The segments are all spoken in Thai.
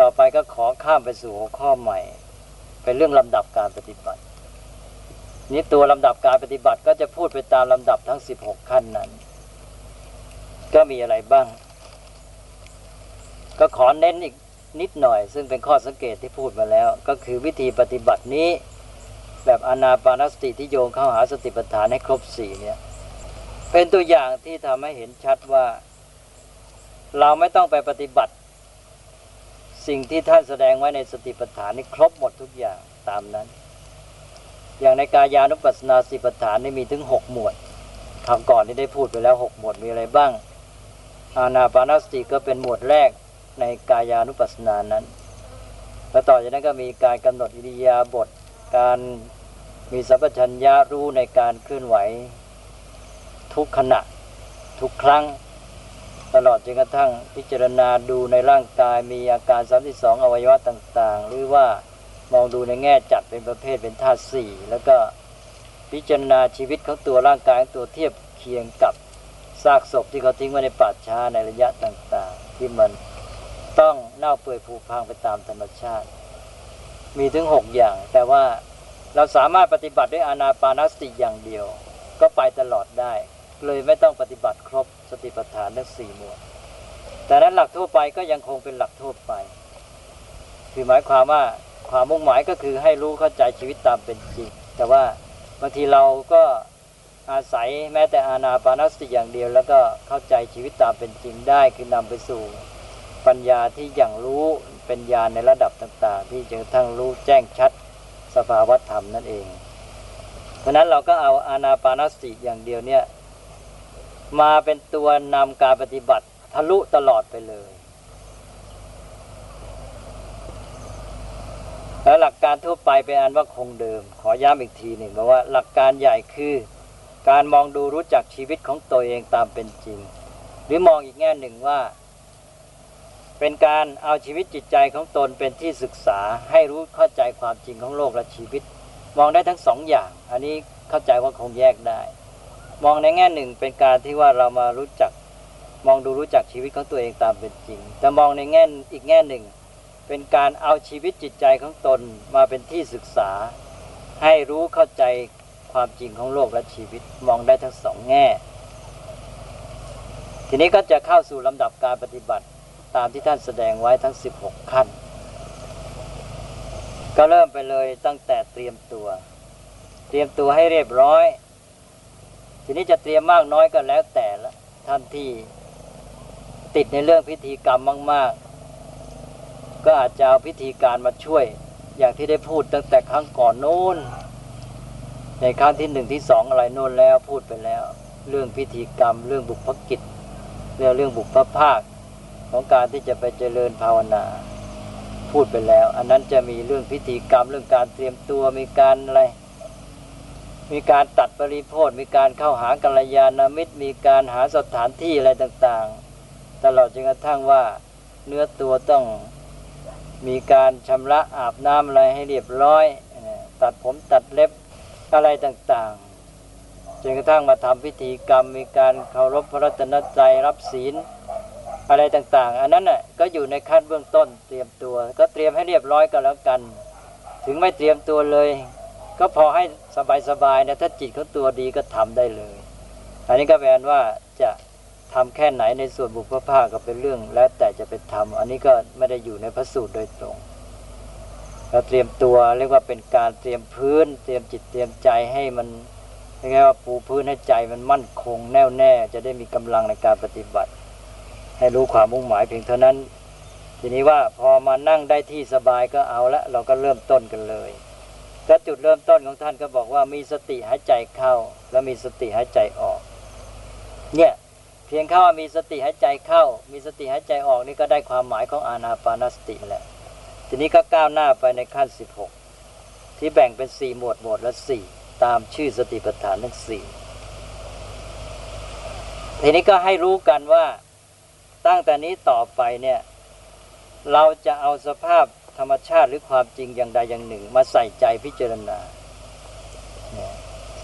ต่อไปก็ขอข้ามไปสู่หัวข้อใหม่ เป็นเรื่องลำดับการปฏิบัติ นี้ตัวลำดับการปฏิบัติก็จะพูดไปตามลำดับทั้ง 16 ขั้นนั้น ก็มีอะไรบ้าง ก็ขอเน้นอีกนิดหน่อย ซึ่งเป็นข้อสังเกตที่พูดมาแล้ว ก็คือวิธีปฏิบัตินี้แบบอนาปานสติที่โยงเข้าหาสติปัฏฐานให้ครบสี่เนี่ยเป็นตัวอย่างที่ทำให้เห็นชัดว่า เราไม่ต้องไปปฏิบัติ สิ่งที่ท่านแสดงไว้ในสติปัฏฐานนี่ครบหมดทุกอย่างตามนั้น อย่างในกายานุปัสสนาสติปัฏฐานนี่มีถึงหกหมวดคำก่อนที่ได้พูดไปแล้วหกหมวดมีอะไรบ้าง อานาปานสติก็เป็นหมวดแรกในกายานุปัสสนานั้น แล้วต่อจากนั้นก็มีการกำหนดอิริยาบถการมีสัพพัญญารู้ในการเคลื่อนไหว ทุกขณะทุกครั้ง ตลอดจนกระทั่งพิจารณาดูในร่างกายมีอาการ 32 อวัยวะต่างๆ หรือว่ามองดูในแง่จัดเป็นประเภทเป็นธาตุสี่แล้วก็พิจารณาชีวิตของตัวร่างกายตัวเทียบเคียงกับซากศพที่เขาทิ้งไว้ในป่าช้าในระยะต่างๆ ที่มันต้องเน่าเปื่อยผุพังไปตามธรรมชาติ มีถึงหกอย่าง แต่ว่าเราสามารถปฏิบัติด้วยอานาปานสติอย่างเดียว ก็ไปตลอดได้ เลยไม่ต้องปฏิบัติครบสติปัฏฐานทั้งสี่หมวด แต่นั้นหลักทั่วไปก็ยังคงเป็นหลักทั่วไป คือหมายความว่าความมุ่งหมายก็คือให้รู้เข้าใจชีวิตตามเป็นจริง แต่ว่าบางทีเราก็อาศัยแม้แต่อานาปานสติอย่างเดียว แล้วก็เข้าใจชีวิตตามเป็นจริงได้ คือนำไปสู่ปัญญาที่อย่างรู้เป็นญาณในระดับต่าง ๆ ที่จะทั้งรู้แจ้งชัดสภาวธรรมนั่นเอง เพราะนั้นเราก็เอาอานาปานสติอย่างเดียวเนี่ย มาเป็นตัวนำการปฏิบัติ ทะลุตลอดไปเลย แล้วหลักการทั่วไปเป็นอันว่าคงเดิม ขอย้ำอีกทีหนึ่งบอกว่าหลักการใหญ่คือ การมองดูรู้จักชีวิตของตัวเองตามเป็นจริง หรือมองอีกแง่หนึ่งว่า เป็นการเอาชีวิตจิตใจของตนเป็นที่ศึกษาให้รู้เข้าใจความจริงของโลกและชีวิต มองได้ทั้งสองอย่าง อันนี้เข้าใจว่าคงแยกได้ มองในแง่หนึ่งเป็นการที่ว่าเรามารู้จักมองดูรู้จักชีวิตของตัวเองตามเป็นจริง แต่มองในแง่อีกแง่หนึ่ง เป็นการเอาชีวิตจิตใจของตนมาเป็นที่ศึกษา ให้รู้เข้าใจความจริงของโลกและชีวิตมองได้ทั้งสองแง่ ทีนี้ก็จะเข้าสู่ลำดับการปฏิบัติตามที่ท่านแสดงไว้ทั้ง 16 ขั้น ก็เริ่มไปเลยตั้งแต่เตรียมตัว เตรียมตัวให้เรียบร้อย ทีนี้จะเตรียมมากน้อยก็แล้วแต่ละท่านที่ติดในเรื่องพิธีกรรมมาก ๆ ก็อาจจะเอาพิธีการมาช่วย อย่างที่ได้พูดตั้งแต่ครั้งก่อนโน้น ในครั้งที่หนึ่งที่สองอะไรโน้นแล้วพูดไปแล้ว เรื่องพิธีกรรม เรื่องบุพกิจเรื่องเรื่องบุพภาคของการที่จะไปเจริญภาวนา พูดไปแล้ว อันนั้นจะมีเรื่องพิธีกรรมเรื่องการเตรียมตัวมีการอะไร มีการตัดปริโภทมีการเข้าหากัลยาณมิตร มีการหาสถานที่อะไรต่างๆ ตลอดจนกระทั่งว่าเนื้อตัวต้องมีการชำระอาบน้ำอะไรให้เรียบร้อย ตัดผมตัดเล็บอะไรต่างๆจนกระทั่งมาทำพิธีกรรม มีการเคารพพระรัตนตรัยรับศีลอะไรต่างๆ อันนั้นน่ะก็อยู่ในขั้นเบื้องต้นเตรียมตัว ก็เตรียมให้เรียบร้อยก็แล้วกัน ถึงไม่เตรียมตัวเลย ก็พอให้สบายๆนะถ้าจิตเขาตัวดีก็ทำได้เลย อันนี้ก็แปลว่าจะทำแค่ไหนในส่วนบุพภาคก็เป็นเรื่อง แล้วแต่จะไปทำอันนี้ก็ไม่ได้อยู่ในพระสูตรโดยตรงเราเตรียมตัวเรียกว่าเป็นการเตรียมพื้น เตรียมจิตเตรียมใจให้มันเรียกว่าปูพื้นให้ใจมันมั่นคงแน่วแน่ จะได้มีกำลังในการปฏิบัติ ให้รู้ความมุ่งหมายเพียงเท่านั้น ทีนี้ว่าพอมานั่งได้ที่สบายก็เอาละเราก็เริ่มต้นกันเลย แลจุดเริ่มต้นของท่านก็บอกว่ามีสติหายใจเข้า แล้วมีสติหายใจออก เนี่ยเพียงแค่ว่ามีสติหายใจเข้า มีสติหายใจออกนี่ก็ได้ความหมายของอานาปานสติแล้วทีนี้ก็ก้าวหน้าไปในขั้นสิบหกที่แบ่งเป็นสี่หมวดหมวดละสี่ตามชื่อสติปัฏฐานทั้งสี่ทีนี้ก็ให้รู้กันว่าตั้งแต่นี้ต่อไปเนี่ยเราจะเอาสภาพ ธรรมชาติหรือความจริงอย่างใดอย่างหนึ่ง มาใส่ใจพิจารณา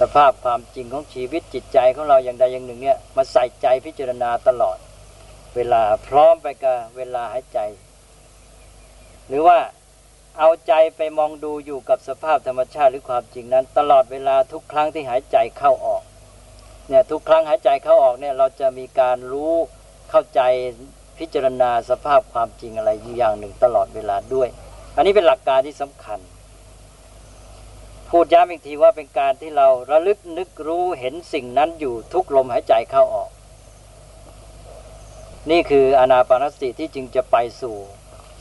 สภาพความจริงของชีวิตจิตใจของเราอย่างใดอย่างหนึ่งเนี่ยมาใส่ใจพิจารณาตลอด เวลาพร้อมไปกับเวลาหายใจ หรือว่าเอาใจไปมองดูอยู่กับสภาพธรรมชาติหรือความจริงนั้น ตลอดเวลาทุกครั้งที่หายใจเข้าออกเนี่ยทุกครั้งหายใจเข้าออกเนี่ยเราจะมีการรู้เข้าใจ พิจารณาสภาพความจริงอะไรอย่างหนึ่งตลอดเวลาด้วย อันนี้เป็นหลักการที่สำคัญ พูดย้ำอีกทีว่าเป็นการที่เราระลึกนึกรู้เห็นสิ่งนั้นอยู่ทุกลมหายใจเข้าออก นี่คืออนาปานสติที่จึงจะไปสู่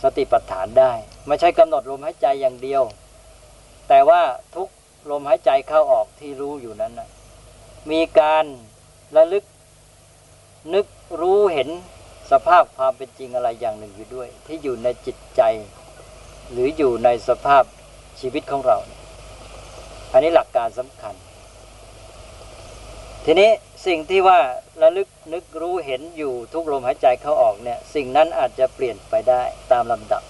สติปัฏฐานได้ ไม่ใช่กำหนดลมหายใจอย่างเดียว แต่ว่าทุกลมหายใจเข้าออกที่รู้อยู่นั้นนะมีการระลึกนึกรู้เห็น สภาพความเป็นจริงอะไรอย่างหนึ่งอยู่ด้วย ที่อยู่ในจิตใจ หรืออยู่ในสภาพชีวิตของเรา อันนี้หลักการสำคัญ ทีนี้สิ่งที่ว่าระลึกนึกรู้เห็นอยู่ทุกลมหายใจเข้าออกเนี่ย สิ่งนั้นอาจจะเปลี่ยนไปได้ตามลำดับ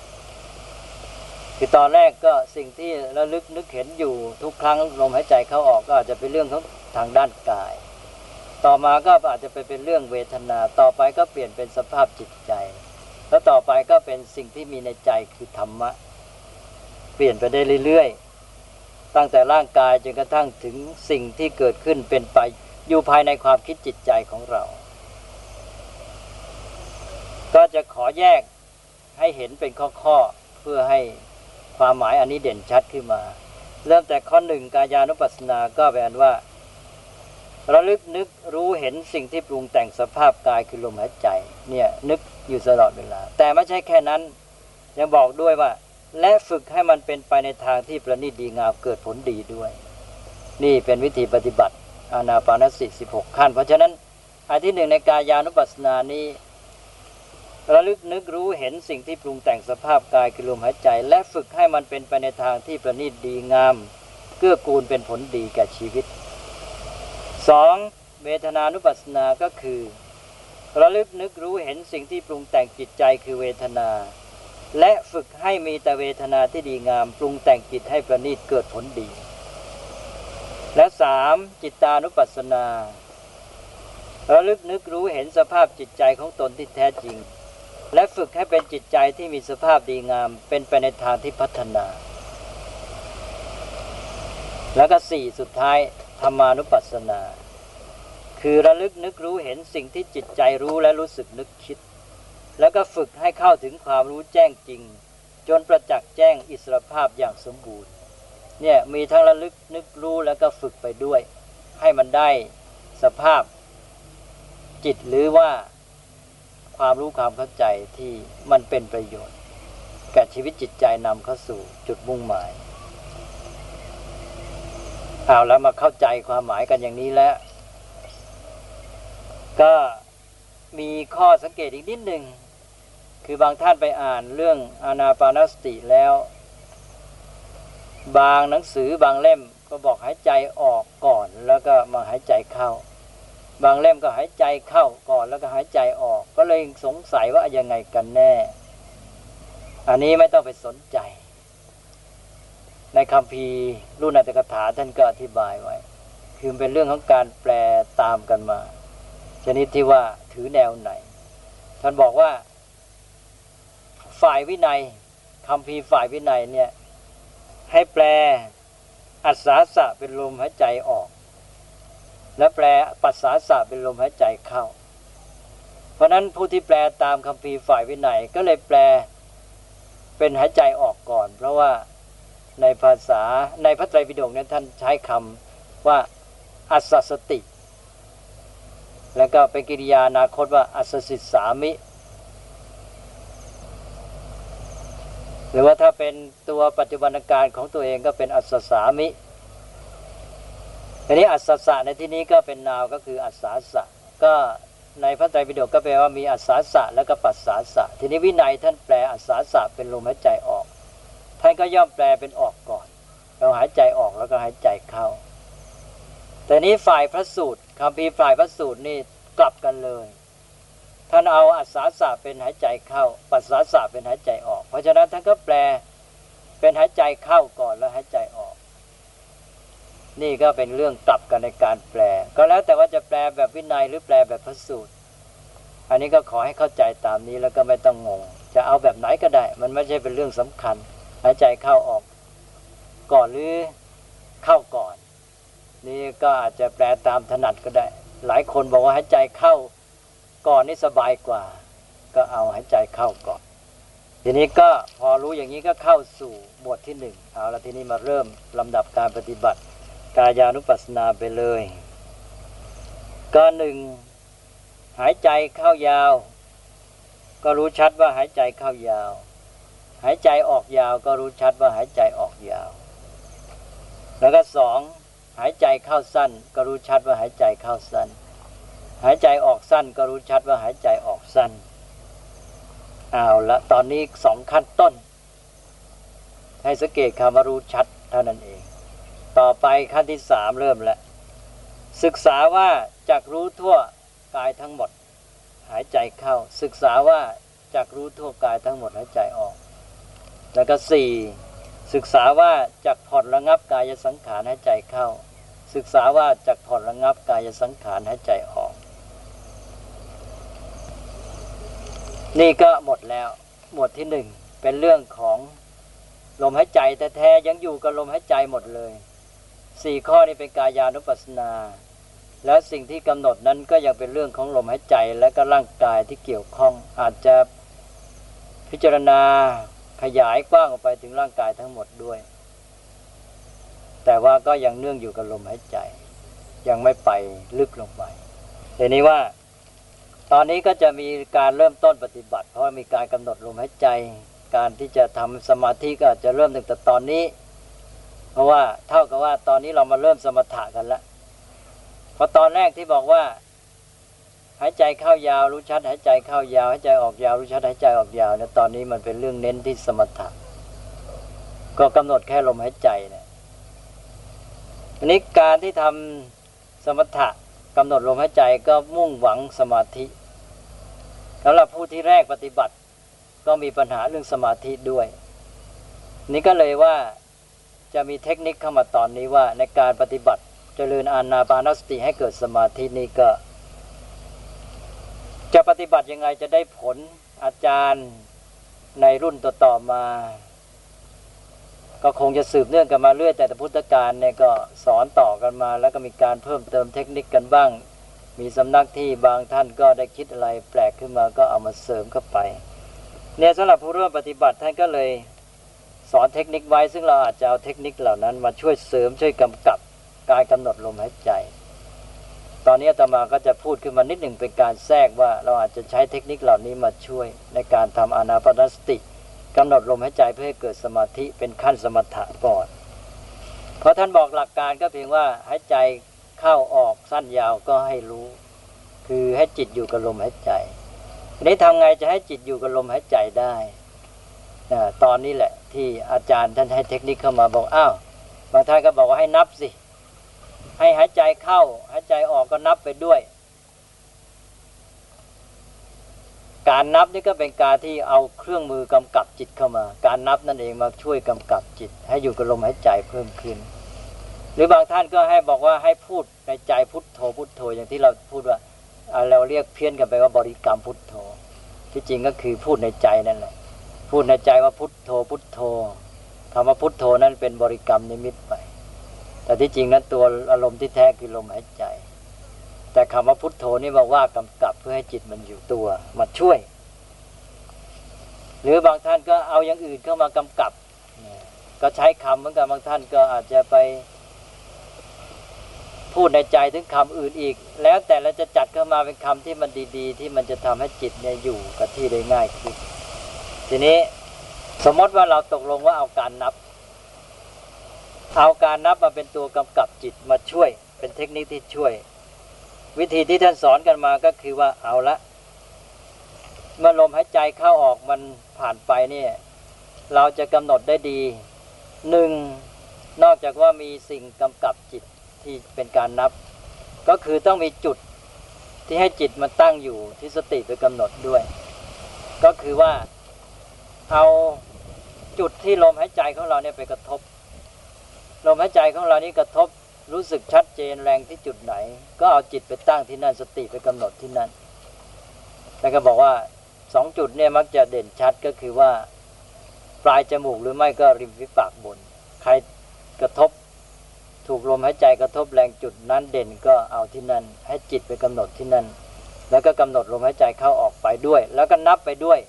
คือตอนแรกก็สิ่งที่ระลึกนึกเห็นอยู่ทุกครั้งลมหายใจเข้าออกก็อาจจะเป็นเรื่องของทางด้านกาย ต่อมาก็อาจจะไปเป็นเรื่องเวทนา ต่อไปก็เปลี่ยนเป็นสภาพจิตใจ แล้วต่อไปก็เป็นสิ่งที่มีในใจคือธรรมะ เปลี่ยนไปได้เรื่อยๆ ตั้งแต่ร่างกายจนกระทั่งถึงสิ่งที่เกิดขึ้นเป็นไปอยู่ภายในความคิดจิตใจของเรา ก็จะขอแยกให้เห็นเป็นข้อๆเพื่อให้ความหมายอันนี้เด่นชัดขึ้นมา เริ่มแต่ข้อหนึ่งกายานุปัสสนาก็แปลว่า ระลึกนึกรู้เห็นสิ่งที่ปรุงแต่งสภาพกายคือลมหายใจเนี่ยนึกอยู่ตลอดเวลา แต่ไม่ใช่แค่นั้น ยังบอกด้วยว่า และฝึกให้มันเป็นไปในทางที่ประณีตดีงามเกิดผลดีด้วย นี่เป็นวิธีปฏิบัติอานาปานสติสิบหกขั้น เพราะฉะนั้นอันที่หนึ่งในกายานุปัสสนานี้ระลึกนึกรู้เห็นสิ่งที่ปรุงแต่งสภาพกายคือลมหายใจ และฝึกให้มันเป็นไปในทางที่ประณีตดีงาม เกื้อกูลเป็นผลดีแก่ชีวิต สองเวทนานุปัสสนาก็คือ ระลึกนึกรู้เห็นสิ่งที่ปรุงแต่งจิตใจคือเวทนา และฝึกให้มีแต่เวทนาที่ดีงาม ปรุงแต่งจิตให้ประณีตเกิดผลดี และสามจิตตานุปัสสนา ระลึกนึกรู้เห็นสภาพจิตใจของตนที่แท้จริง และฝึกให้เป็นจิตใจที่มีสภาพดีงาม เป็นไปในทางที่พัฒนา แล้วก็สี่สุดท้าย ธรรมานุปัสสนา คือระลึกนึกรู้เห็นสิ่งที่จิตใจรู้และรู้สึกนึกคิด แล้วก็ฝึกให้เข้าถึงความรู้แจ้งจริง จนประจักษ์แจ้งอิสรภาพอย่างสมบูรณ์เนี่ยมีทั้งระลึกนึกรู้แล้วก็ฝึกไปด้วย ให้มันได้สภาพจิตหรือว่าความรู้ความเข้าใจที่มันเป็นประโยชน์แก่ชีวิตจิตใจนำเข้าสู่จุดมุ่งหมาย เอาแล้วมาเข้าใจความหมายกันอย่างนี้แล้ว ก็มีข้อสังเกตอีกนิดหนึ่ง คือบางท่านไปอ่านเรื่องอานาปานสติแล้ว บางหนังสือบางเล่มก็บอกหายใจออกก่อน แล้วก็มาหายใจเข้า บางเล่มก็หายใจเข้าก่อนแล้วก็หายใจออก ก็เลยสงสัยว่ายังไงกันแน่ อันนี้ไม่ต้องไปสนใจ ในคำพีรุ่นอัตถกถาท่านก็อธิบายไว้ คือเป็นเรื่องของการแปลตามกันมา ชนิดที่ว่าถือแนวไหน ท่านบอกว่า ฝ่ายวินัยคำพีฝ่ายวินัยเนี่ย ให้แปลอัศาสะเป็นลมหายใจออก และแปลปัสสาสะเป็นลมหายใจเข้า เพราะนั้นผู้ที่แปลตามคำพีฝ่ายวินัยก็เลยแปลเป็นหายใจออกก่อน เพราะว่า ในภาษาในพระไตรปิฎกนั้นท่านใช้คำว่าอัศสติ แล้วก็เป็นกิริยานาคตว่าอัศสิสามิ หรือว่าถ้าเป็นตัวปัจจุบันการของตัวเองก็เป็นอัศสามิทีนี้อัศสะในที่นี้ก็เป็นนาวก็คืออัศาสะก็ในพระไตรปิฎกก็แปลว่ามีอัศาสะแล้วก็ปัสสาสะทีนี้วินัยท่านแปลอัศาสะเป็นลมหายใจออก ท่านก็ย่อมแปลเป็นออกก่อน เราหายใจออกแล้วก็หายใจเข้า แต่นี้ฝ่ายพระสูตรคำพีฝ่ายพระสูตรนี่กลับกันเลย ท่านเอาอัศาสะเป็นหายใจเข้า ปัสสาสะเป็นหายใจออก เพราะฉะนั้นท่านก็แปลเป็นหายใจเข้าก่อนแล้วหายใจออก นี่ก็เป็นเรื่องกลับกันในการแปล ก็แล้วแต่ว่าจะแปลแบบวินัยหรือแปลแบบพระสูตร อันนี้ก็ขอให้เข้าใจตามนี้แล้วก็ไม่ต้องงง จะเอาแบบไหนก็ได้ มันไม่ใช่เป็นเรื่องสำคัญ หายใจเข้าออกก่อนหรือเข้าก่อน นี่ก็อาจจะแปลตามถนัดก็ได้ หลายคนบอกว่าหายใจเข้าก่อนนี่สบายกว่า ก็เอาหายใจเข้าก่อน ทีนี้ก็พอรู้อย่างนี้ก็เข้าสู่หมวดที่หนึ่งเอาละทีนี้มาเริ่มลำดับการปฏิบัติ กายานุปัสสนาไปเลย ก็หนึ่งหายใจเข้ายาว ก็รู้ชัดว่าหายใจเข้ายาว หายใจออกยาวก็รู้ชัดว่าหายใจออกยาว แล้วก็สองหายใจเข้าสั้น ก็รู้ชัดว่าหายใจเข้าสั้น หายใจออกสั้นก็รู้ชัดว่าหายใจออกสั้นเอาละตอนนี้สองขั้นต้น ให้สังเกตคำว่ารู้ชัดเท่านั้นเอง ต่อไปขั้นที่สามเริ่มแล้วศึกษาว่าจักรู้ทั่วกายทั้งหมด หายใจเข้า ศึกษาว่าจักรู้ทั่วกายทั้งหมดหายใจออก แล้วก็สี่ศึกษาว่าจักผ่อนระงับกายสังขารหายใจเข้า ศึกษาว่าจักผ่อนระงับกายสังขารหายใจออก นี่ก็หมดแล้ว หมวดที่หนึ่งเป็นเรื่องของลมหายใจแท้ๆยังอยู่กับลมหายใจหมดเลยสี่ข้อนี้เป็นกายานุปัสสนา แล้วสิ่งที่กำหนดนั้นก็ยังเป็นเรื่องของลมหายใจและก็ร่างกายที่เกี่ยวข้องอาจจะพิจารณา ขยายกว้างออกไปถึงร่างกายทั้งหมดด้วย แต่ว่าก็ยังเนื่องอยู่กับลมหายใจ ยังไม่ไปลึกลงไปทีนี้ว่า ตอนนี้ก็จะมีการเริ่มต้นปฏิบัติ เพราะมีการกำหนดลมหายใจ การที่จะทำสมาธิก็จะเริ่มตั้งแต่ตอนนี้ เพราะว่าเท่ากับว่าตอนนี้เรามาเริ่มสมถะกันแล้วพอตอนแรกที่บอกว่า หายใจเข้ายาวรู้ชัด หายใจเข้ายาวหายใจออกยาวรู้ชัดหายใจออกยาวเนี่ยตอนนี้มันเป็นเรื่องเน้นที่สมถะก็กำหนดแค่ลมหายใจเนี่ยอันนี้การที่ทำสมถะกำหนดลมหายใจก็มุ่งหวังสมาธิสำหรับผู้ที่แรกปฏิบัติ ก็มีปัญหาเรื่องสมาธิด้วย นี่ก็เลยว่าจะมีเทคนิคเข้ามาตอนนี้ว่าในการปฏิบัติจเจริญอานาปานสติให้เกิดสมาธินี่ก็ จะปฏิบัติยังไงจะได้ผลอาจารย์ในรุ่นต่อๆมา ก็คงจะสืบเนื่องกันมาเรื่อยแต่พุทธการเนี่ยก็สอนต่อกันมา แล้วก็มีการเพิ่มเติมเทคนิคกันบ้าง มีสำนักที่บางท่านก็ได้คิดอะไรแปลกขึ้นมาก็เอามาเสริมเข้าไป เนี่ยสำหรับผู้ร่วมปฏิบัติท่านก็เลยสอนเทคนิคไว้ซึ่งเราอาจจะเอาเทคนิคเหล่านั้นมาช่วยเสริมช่วยกำกับการกำหนดลมหายใจ ตอนนี้ตมาก็จะพูดขึ้นมานิดหนึ่งเป็นการแทรกว่าเราอาจจะใช้เทคนิคเหล่านี้มาช่วย ในการทำอนาปนสติกำหนดลมหายใจเพื่อให้เกิดสมาธิเป็นขั้นสมถะก่อน เพราะท่านบอกหลักการก็เพียงว่าหายใจเข้าออกสั้นยาวก็ให้รู้ คือให้จิตอยู่กับลมหายใจทีนี้ทำไงจะให้จิตอยู่กับลมหายใจได้ตอนนี้แหละที่อาจารย์ท่านให้เทคนิคเข้ามาบอกอ้าวบางท่านก็บอกว่าให้นับสิ ให้หายใจเข้า หายใจออกก็นับไปด้วย การนับนี่ก็เป็นการที่เอาเครื่องมือกำกับจิตเข้ามา การนับนั่นเองมาช่วยกำกับจิต ให้อยู่กับลมหายใจเพิ่มขึ้น หรือบางท่านก็ให้บอกว่าให้พูดในใจพุทโธพุทโธอย่างที่เราพูดว่าเราเรียกเพี้ยนกันไปว่าบริกรรมพุทโธ ที่จริงก็คือพูดในใจนั่นแหละพูดในใจว่าพุทโธพุทโธคำว่าพุทโธนั้นเป็นบริกรรมนิมิตไป แต่ที่จริงนั้นตัวอารมณ์ที่แท้คือลมหายใจ แต่คำว่าพุทโธนี่มาว่ากำกับเพื่อให้จิตมันอยู่ตัวมาช่วย หรือบางท่านก็เอาอย่างอื่นเข้ามากำกับ ก็ใช้คำเหมือนกันบางท่านก็อาจจะไป พูดในใจถึงคำอื่นอีก แล้วแต่เราจะจัดเข้ามาเป็นคำที่มันดี ๆ ที่มันจะทำให้จิตเนี่ยอยู่กับที่ได้ง่ายขึ้นทีนี้สมมติว่าเราตกลงว่าเอาการนับ เอาการนับมาเป็นตัวกำกับจิตมาช่วย เป็นเทคนิคที่ช่วย วิธีที่ท่านสอนกันมาก็คือว่าเอาละเมื่อลมหายใจเข้าออกมันผ่านไปเนี่ยเราจะกำหนดได้ดีหนึ่งนอกจากว่ามีสิ่งกำกับจิตที่เป็นการนับ ก็คือต้องมีจุดที่ให้จิตมันตั้งอยู่ที่สติไปกำหนดด้วย ก็คือว่าเอาจุดที่ลมหายใจของเราเนี่ยไปกระทบ ลมหายใจของเรานี่กระทบรู้สึกชัดเจนแรงที่จุดไหน ก็เอาจิตไปตั้งที่นั่นสติไปกำหนดที่นั่น แล้วก็บอกว่าสองจุดเนี่ยมักจะเด่นชัดก็คือว่าปลายจมูกหรือไม่ก็ริมฝีปากบน ใครกระทบถูกลมหายใจกระทบแรงจุดนั้นเด่นก็เอาที่นั่น ให้จิตไปกำหนดที่นั่น แล้วก็กำหนดลมหายใจเข้าออกไปด้วย แล้วก็นับไปด้วย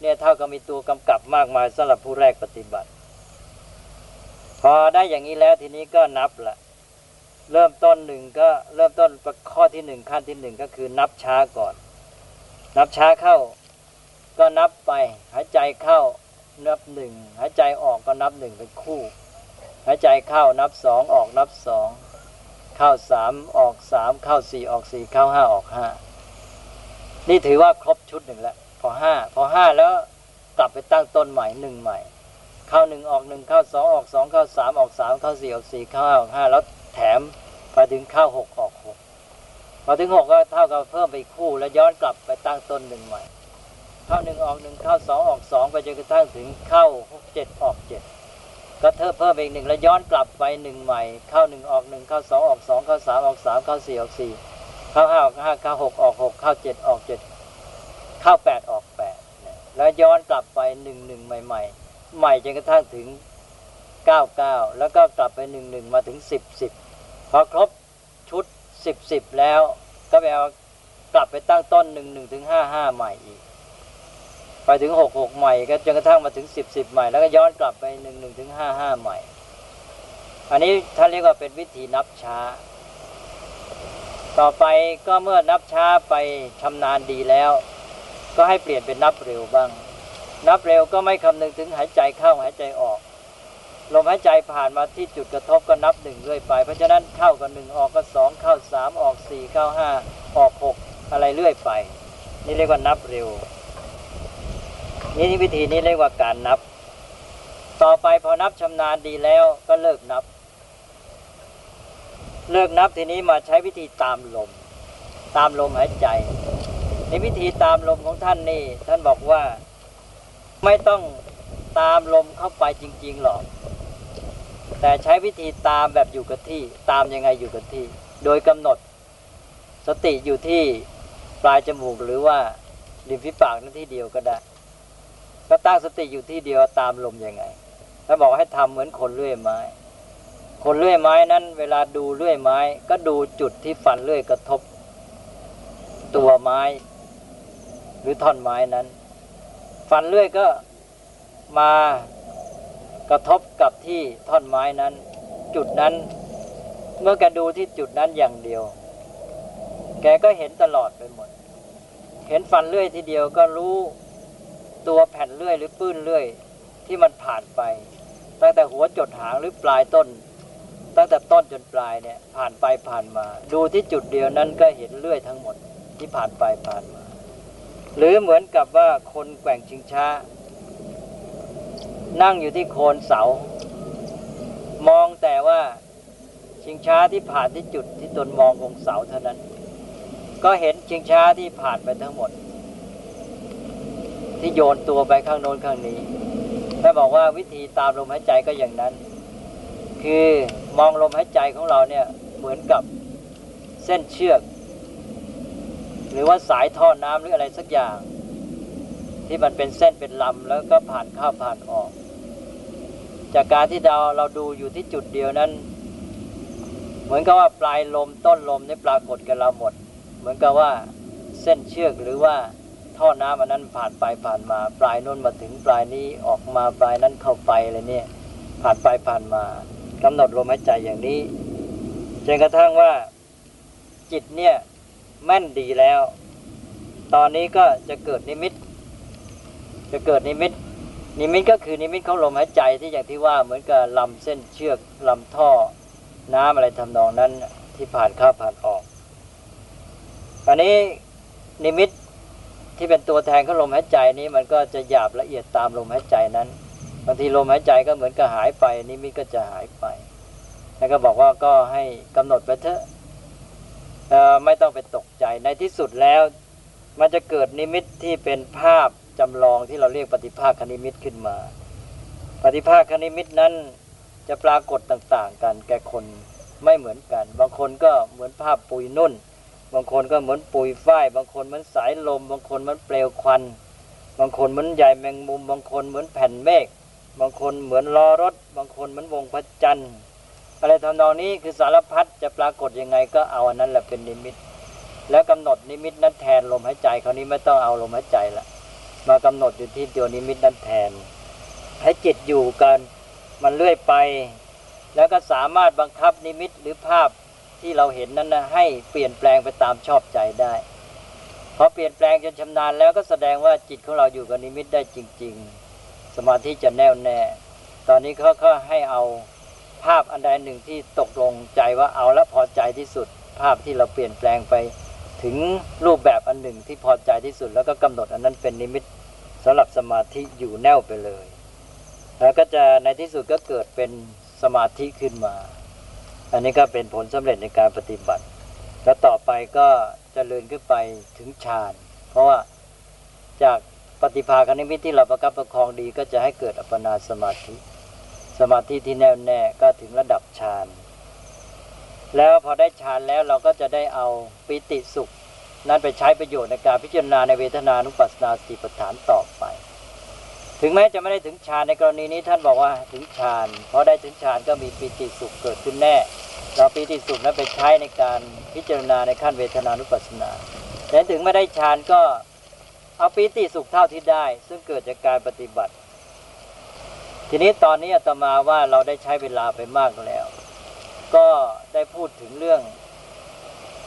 เนี่ยเท่ากับมีตัวกำกับมากมายสำหรับผู้แรกปฏิบัติ พอได้อย่างนี้แล้วทีนี้ก็นับละเริ่มต้นหนึ่งก็เริ่มต้นข้อที่หนึ่งขั้นที่หนึ่งก็คือนับช้าก่อน นับช้าเข้า ก็นับไป หายใจเข้านับหนึ่งหายใจออกก็นับหนึ่งเป็นคู่ หายใจเข้านับสองออกนับสองเข้าสามออกสามเข้าสี่ออกสี่เข้าห้าออกห้านี่ถือว่าครบชุดหนึ่งแล้ว พอห้าพอห้าแล้วกลับไปตั้งต้นใหม่หนึ่งใหม่ เข้าหนึ่งออกหนึ่งเข้าสองออกสองเข้าสามออกสามเข้าสี่ออกสี่เข้าห้าออกห้าแล้วแถมไปถึงเข้าหกออกหกพอถึงหกก็เท่ากับเพิ่มไปคู่ แล้วย้อนกลับไปตั้งต้นหนึ่งใหม่ เข้าหนึ่งออกหนึ่งเข้าสองออกสองไปจนกระทั่งถึงเข้าหกเจ็ดออกเจ็ดก็เพิ่มเพิ่มไปอีกหนึ่งแล้วย้อนกลับไปหนึ่งใหม่ เข้าหนึ่งออกหนึ่งเข้าสองออกสองเข้าสามออกสามเข้าสี่ออกสี่เข้าห้าออกห้าเข้าหกออกหกเข้าเจ็ดออกเจ็ดเข้าแปดออกแปดแล้วย้อนกลับไปหนึ่งหนึ่งใหม่ ๆ ใหม่จนกระทั่งถึงเก้าเก้าแล้วก็กลับไปหนึ่งหนึ่งมาถึงสิบสิบพอครบชุดสิบสิบแล้วก็แปลว่ากลับไปตั้งต้นหนึ่งหนึ่งถึงห้าห้าใหม่อีก ไปถึงหกหกใหม่ ก็จนกระทั่งมาถึงสิบสิบใหม่ แล้วก็ย้อนกลับไปหนึ่งหนึ่งถึงห้าห้าใหม่ อันนี้ท่านเรียกว่าเป็นวิธีนับช้า ต่อไปก็เมื่อนับช้าไปชำนาญดีแล้ว ก็ให้เปลี่ยนเป็นนับเร็วบ้าง นับเร็วก็ไม่คำนึงถึงหายใจเข้าหายใจออกลมหายใจผ่านมาที่จุดกระทบก็นับหนึ่งเรื่อยไป เพราะฉะนั้นเข้าก็หนึ่งออกก็สองเข้าสามออกสี่เข้าห้าออกหกอะไรเรื่อยไป นี่เรียกว่านับเร็ว นี่วิธีนี้เรียกว่าการนับ ต่อไปพอนับชำนาญดีแล้วก็เลิกนับ เลิกนับทีนี้มาใช้วิธีตามลม ตามลมหายใจ ในวิธีตามลมของท่านนี่ท่านบอกว่า ไม่ต้องตามลมเข้าไปจริง ๆหรอก แต่ใช้วิธีตามแบบอยู่กับที่ ตามยังไงอยู่กับที่ โดยกำหนด สติอยู่ที่ปลายจมูกหรือว่าริมฝีปากนั่นที่เดียวก็ได้ ก็ตั้งสติอยู่ที่เดียวตามลมยังไงถ้าบอกให้ทำเหมือนคนเลื่อยไม้ คนเลื่อยไม้นั้น เวลาดูเลื่อยไม้ ก็ดูจุดที่ฟันเลื่อยกระทบ ตัวไม้ หรือท่อนไม้นั้น ฟันเลื่อยก็มากระทบกับที่ท่อนไม้นั้น จุดนั้น เมื่อแกดูที่จุดนั้นอย่างเดียว แกก็เห็นตลอดไปหมด เห็นฟันเลื่อยทีเดียวก็รู้ตัวแผ่นเลื่อยหรือปื้นเลื่อยที่มันผ่านไป ตั้งแต่หัวจดหางหรือปลายต้น ตั้งแต่ต้นจนปลายเนี่ยผ่านไปผ่านมา ดูที่จุดเดียวนั้นก็เห็นเลื่อยทั้งหมดที่ผ่านไปผ่านมา หรือเหมือนกับว่าคนแกว่งชิงช้า นั่งอยู่ที่โคนเสา มองแต่ว่าชิงช้าที่ผ่านที่จุดที่ตนมองของเสาเท่านั้น ก็เห็นชิงช้าที่ผ่านไปทั้งหมด ที่โยนตัวไปข้างโน้นข้างนี้ถ้าบอกว่าวิธีตามลมหายใจก็อย่างนั้น คือมองลมหายใจของเราเนี่ยเหมือนกับเส้นเชือก หรือว่าสายท่อน้ำหรืออะไรสักอย่าง ที่มันเป็นเส้นเป็นลำแล้วก็ผ่านเข้าผ่านออก จากการที่เราเราดูอยู่ที่จุดเดียวนั้น เหมือนกับว่าปลายลมต้นลมนี่ปรากฏกับเราหมด เหมือนกับว่าเส้นเชือกหรือว่าท่อน้ำอันนั้นผ่านไปผ่านมา ปลายนู้นมาถึงปลายนี้ออกมาปลายนั้นเข้าไปอะไรเนี่ยผ่านไปผ่านมากำหนดลมหายใจอย่างนี้จนกระทั่งว่าจิตเนี่ย แม่นดีแล้ว ตอนนี้ก็จะเกิดนิมิต จะเกิดนิมิต นิมิตก็คือนิมิตของลมหายใจที่อย่างที่ว่าเหมือนกับลำเส้นเชือกลำท่อ น้ำอะไรทำนองนั้นที่ผ่านเข้าผ่านออก อันนี้นิมิตที่เป็นตัวแทนของลมหายใจนี้มันก็จะหยาบละเอียดตามลมหายใจนั้นบางทีลมหายใจก็เหมือนกับหายไปนิมิตก็จะหายไป แล้วก็บอกว่าก็ให้กำหนดไปเถอะ ไม่ต้องไปตกใจในที่สุดแล้ว มันจะเกิดนิมิตที่เป็นภาพจำลองที่เราเรียกปฏิภาคนิมิตขึ้นมา ปฏิภาคนิมิตนั้นจะปรากฏต่างๆ กันแก่คนไม่เหมือนกัน บางคนก็เหมือนภาพปุยนุ่น บางคนก็เหมือนปุยฝ้าย บางคนเหมือนสายลม บางคนเหมือนเปลวควัน บางคนเหมือนใยแมงมุม บางคนเหมือนแผ่นเมฆ บางคนเหมือนล้อรถ บางคนเหมือนวงพระจันทร์ อะไรทำนองนี้คือสารพัดจะปรากฏยังไงก็เอาอันนั้นแหละเป็นนิมิต แล้วกำหนดนิมิตนั้นแทนลมหายใจคราวนี้ไม่ต้องเอาลมหายใจละมากำหนดอยู่ที่ตัวนิมิตนั้นแทน ให้จิตอยู่กันมันเลื่อยไป แล้วก็สามารถบังคับนิมิตหรือภาพที่เราเห็นนั้นนะให้เปลี่ยนแปลงไปตามชอบใจได้พอเปลี่ยนแปลงจนชำนาญแล้วก็แสดงว่าจิตของเราอยู่กับนิมิตได้จริง ๆ สมาธิจะแน่วแน่ ตอนนี้เขาก็ให้เอา ภาพอันใดหนึ่งที่ตกลงใจว่าเอาแล้วพอใจที่สุด ภาพที่เราเปลี่ยนแปลงไป ถึงรูปแบบอันหนึ่งที่พอใจที่สุด แล้วก็กำหนดอันนั้นเป็นนิมิตสำหรับสมาธิอยู่แน่วไปเลย แล้วก็จะในที่สุดก็เกิดเป็นสมาธิขึ้นมา อันนี้ก็เป็นผลสำเร็จในการปฏิบัติ แล้วต่อไปก็จเจริญขึ้นไปถึงฌานเพราะว่าจากปฏิภาคนิมิตที่เราประคับประคองดีก็จะให้เกิดอัปปนาสมาธิ สมาธิที่แน่วแน่ก็ถึงระดับฌานแล้วพอได้ฌานแล้วเราก็จะได้เอาปิติสุข นั้นไปใช้ประโยชน์ในการพิจารณาในเวทนานุปัสสนาสติปัฏฐานต่อไป ถึงแม้จะไม่ได้ถึงฌานในกรณีนี้ท่านบอกว่าถึงฌานเพอได้ถึงฌานก็มีปิติสุขเกิดขึ้นแน่ เราปิติสุขนั้นไปใช้ในการพิจารณาในขั้นเวทนานุปัสสนาแต่ถึงไม่ได้ฌานก็เอาปิติสุขเท่าที่ได้ ซึ่งเกิดจากการปฏิบัติ ทีนี้ตอนนี้อาตมาว่าเราได้ใช้เวลาไปมากแล้ว ก็ได้พูดถึงเรื่อง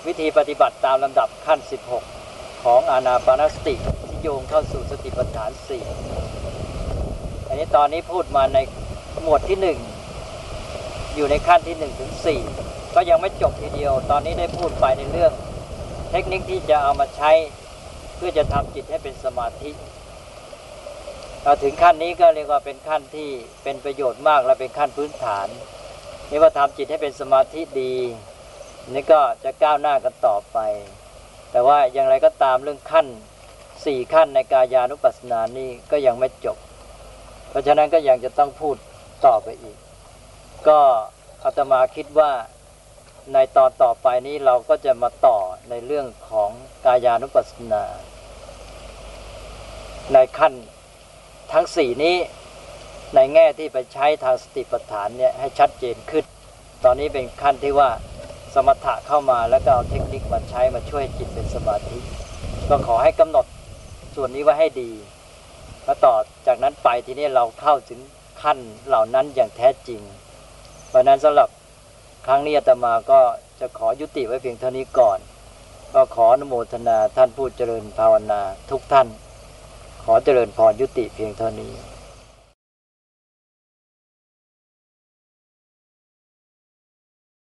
วิธีปฏิบัติตามลำดับขั้น 16 ของอานาปานสติที่โยงเข้าสู่สติปัฏฐาน 4 อันนี้ตอนนี้พูดมาในหมวดที่หนึ่งอยู่ในขั้นที่หนึ่งถึงสี่ก็ยังไม่จบทีเดียว ตอนนี้ได้พูดไปในเรื่อง เทคนิคที่จะเอามาใช้เพื่อจะทำจิตให้เป็นสมาธิ เราถึงขั้นนี้ก็เรียกว่าเป็นขั้นที่เป็นประโยชน์มากและเป็นขั้นพื้นฐานนี่ว่าทำจิตให้เป็นสมาธิดีนี่ก็จะก้าวหน้ากันต่อไป แต่ว่าอย่างไรก็ตามเรื่องขั้นสี่ขั้นในกายานุปัสสนานี่ก็ยังไม่จบ เพราะฉะนั้นก็ยังจะต้องพูดต่อไปอีก ก็อาตมาคิดว่าในตอนต่อไปนี้เราก็จะมาต่อในเรื่องของกายานุปัสสนา ในขั้น ทั้งสี่นี้ในแง่ที่ไปใช้ทางสติปัฏฐานเนี่ยให้ชัดเจนขึ้น ตอนนี้เป็นขั้นที่ว่าสมถะเข้ามาแล้วก็เอาเทคนิคมาใช้มาช่วยจิตเป็นสมาธิ ก็ขอให้กำหนดส่วนนี้ไว้ให้ดีแล้วต่อจากนั้นไปทีนี้เราเข้าถึงขั้นเหล่านั้นอย่างแท้จริง เพราะนั้นสำหรับครั้งนี้อาตมาก็จะขอยุติไว้เพียงเท่านี้ก่อน ก็ขออนุโมทนาท่านผู้เจริญภาวนาทุกท่าน ขอเจริญพรยุติเพียงเท่านี้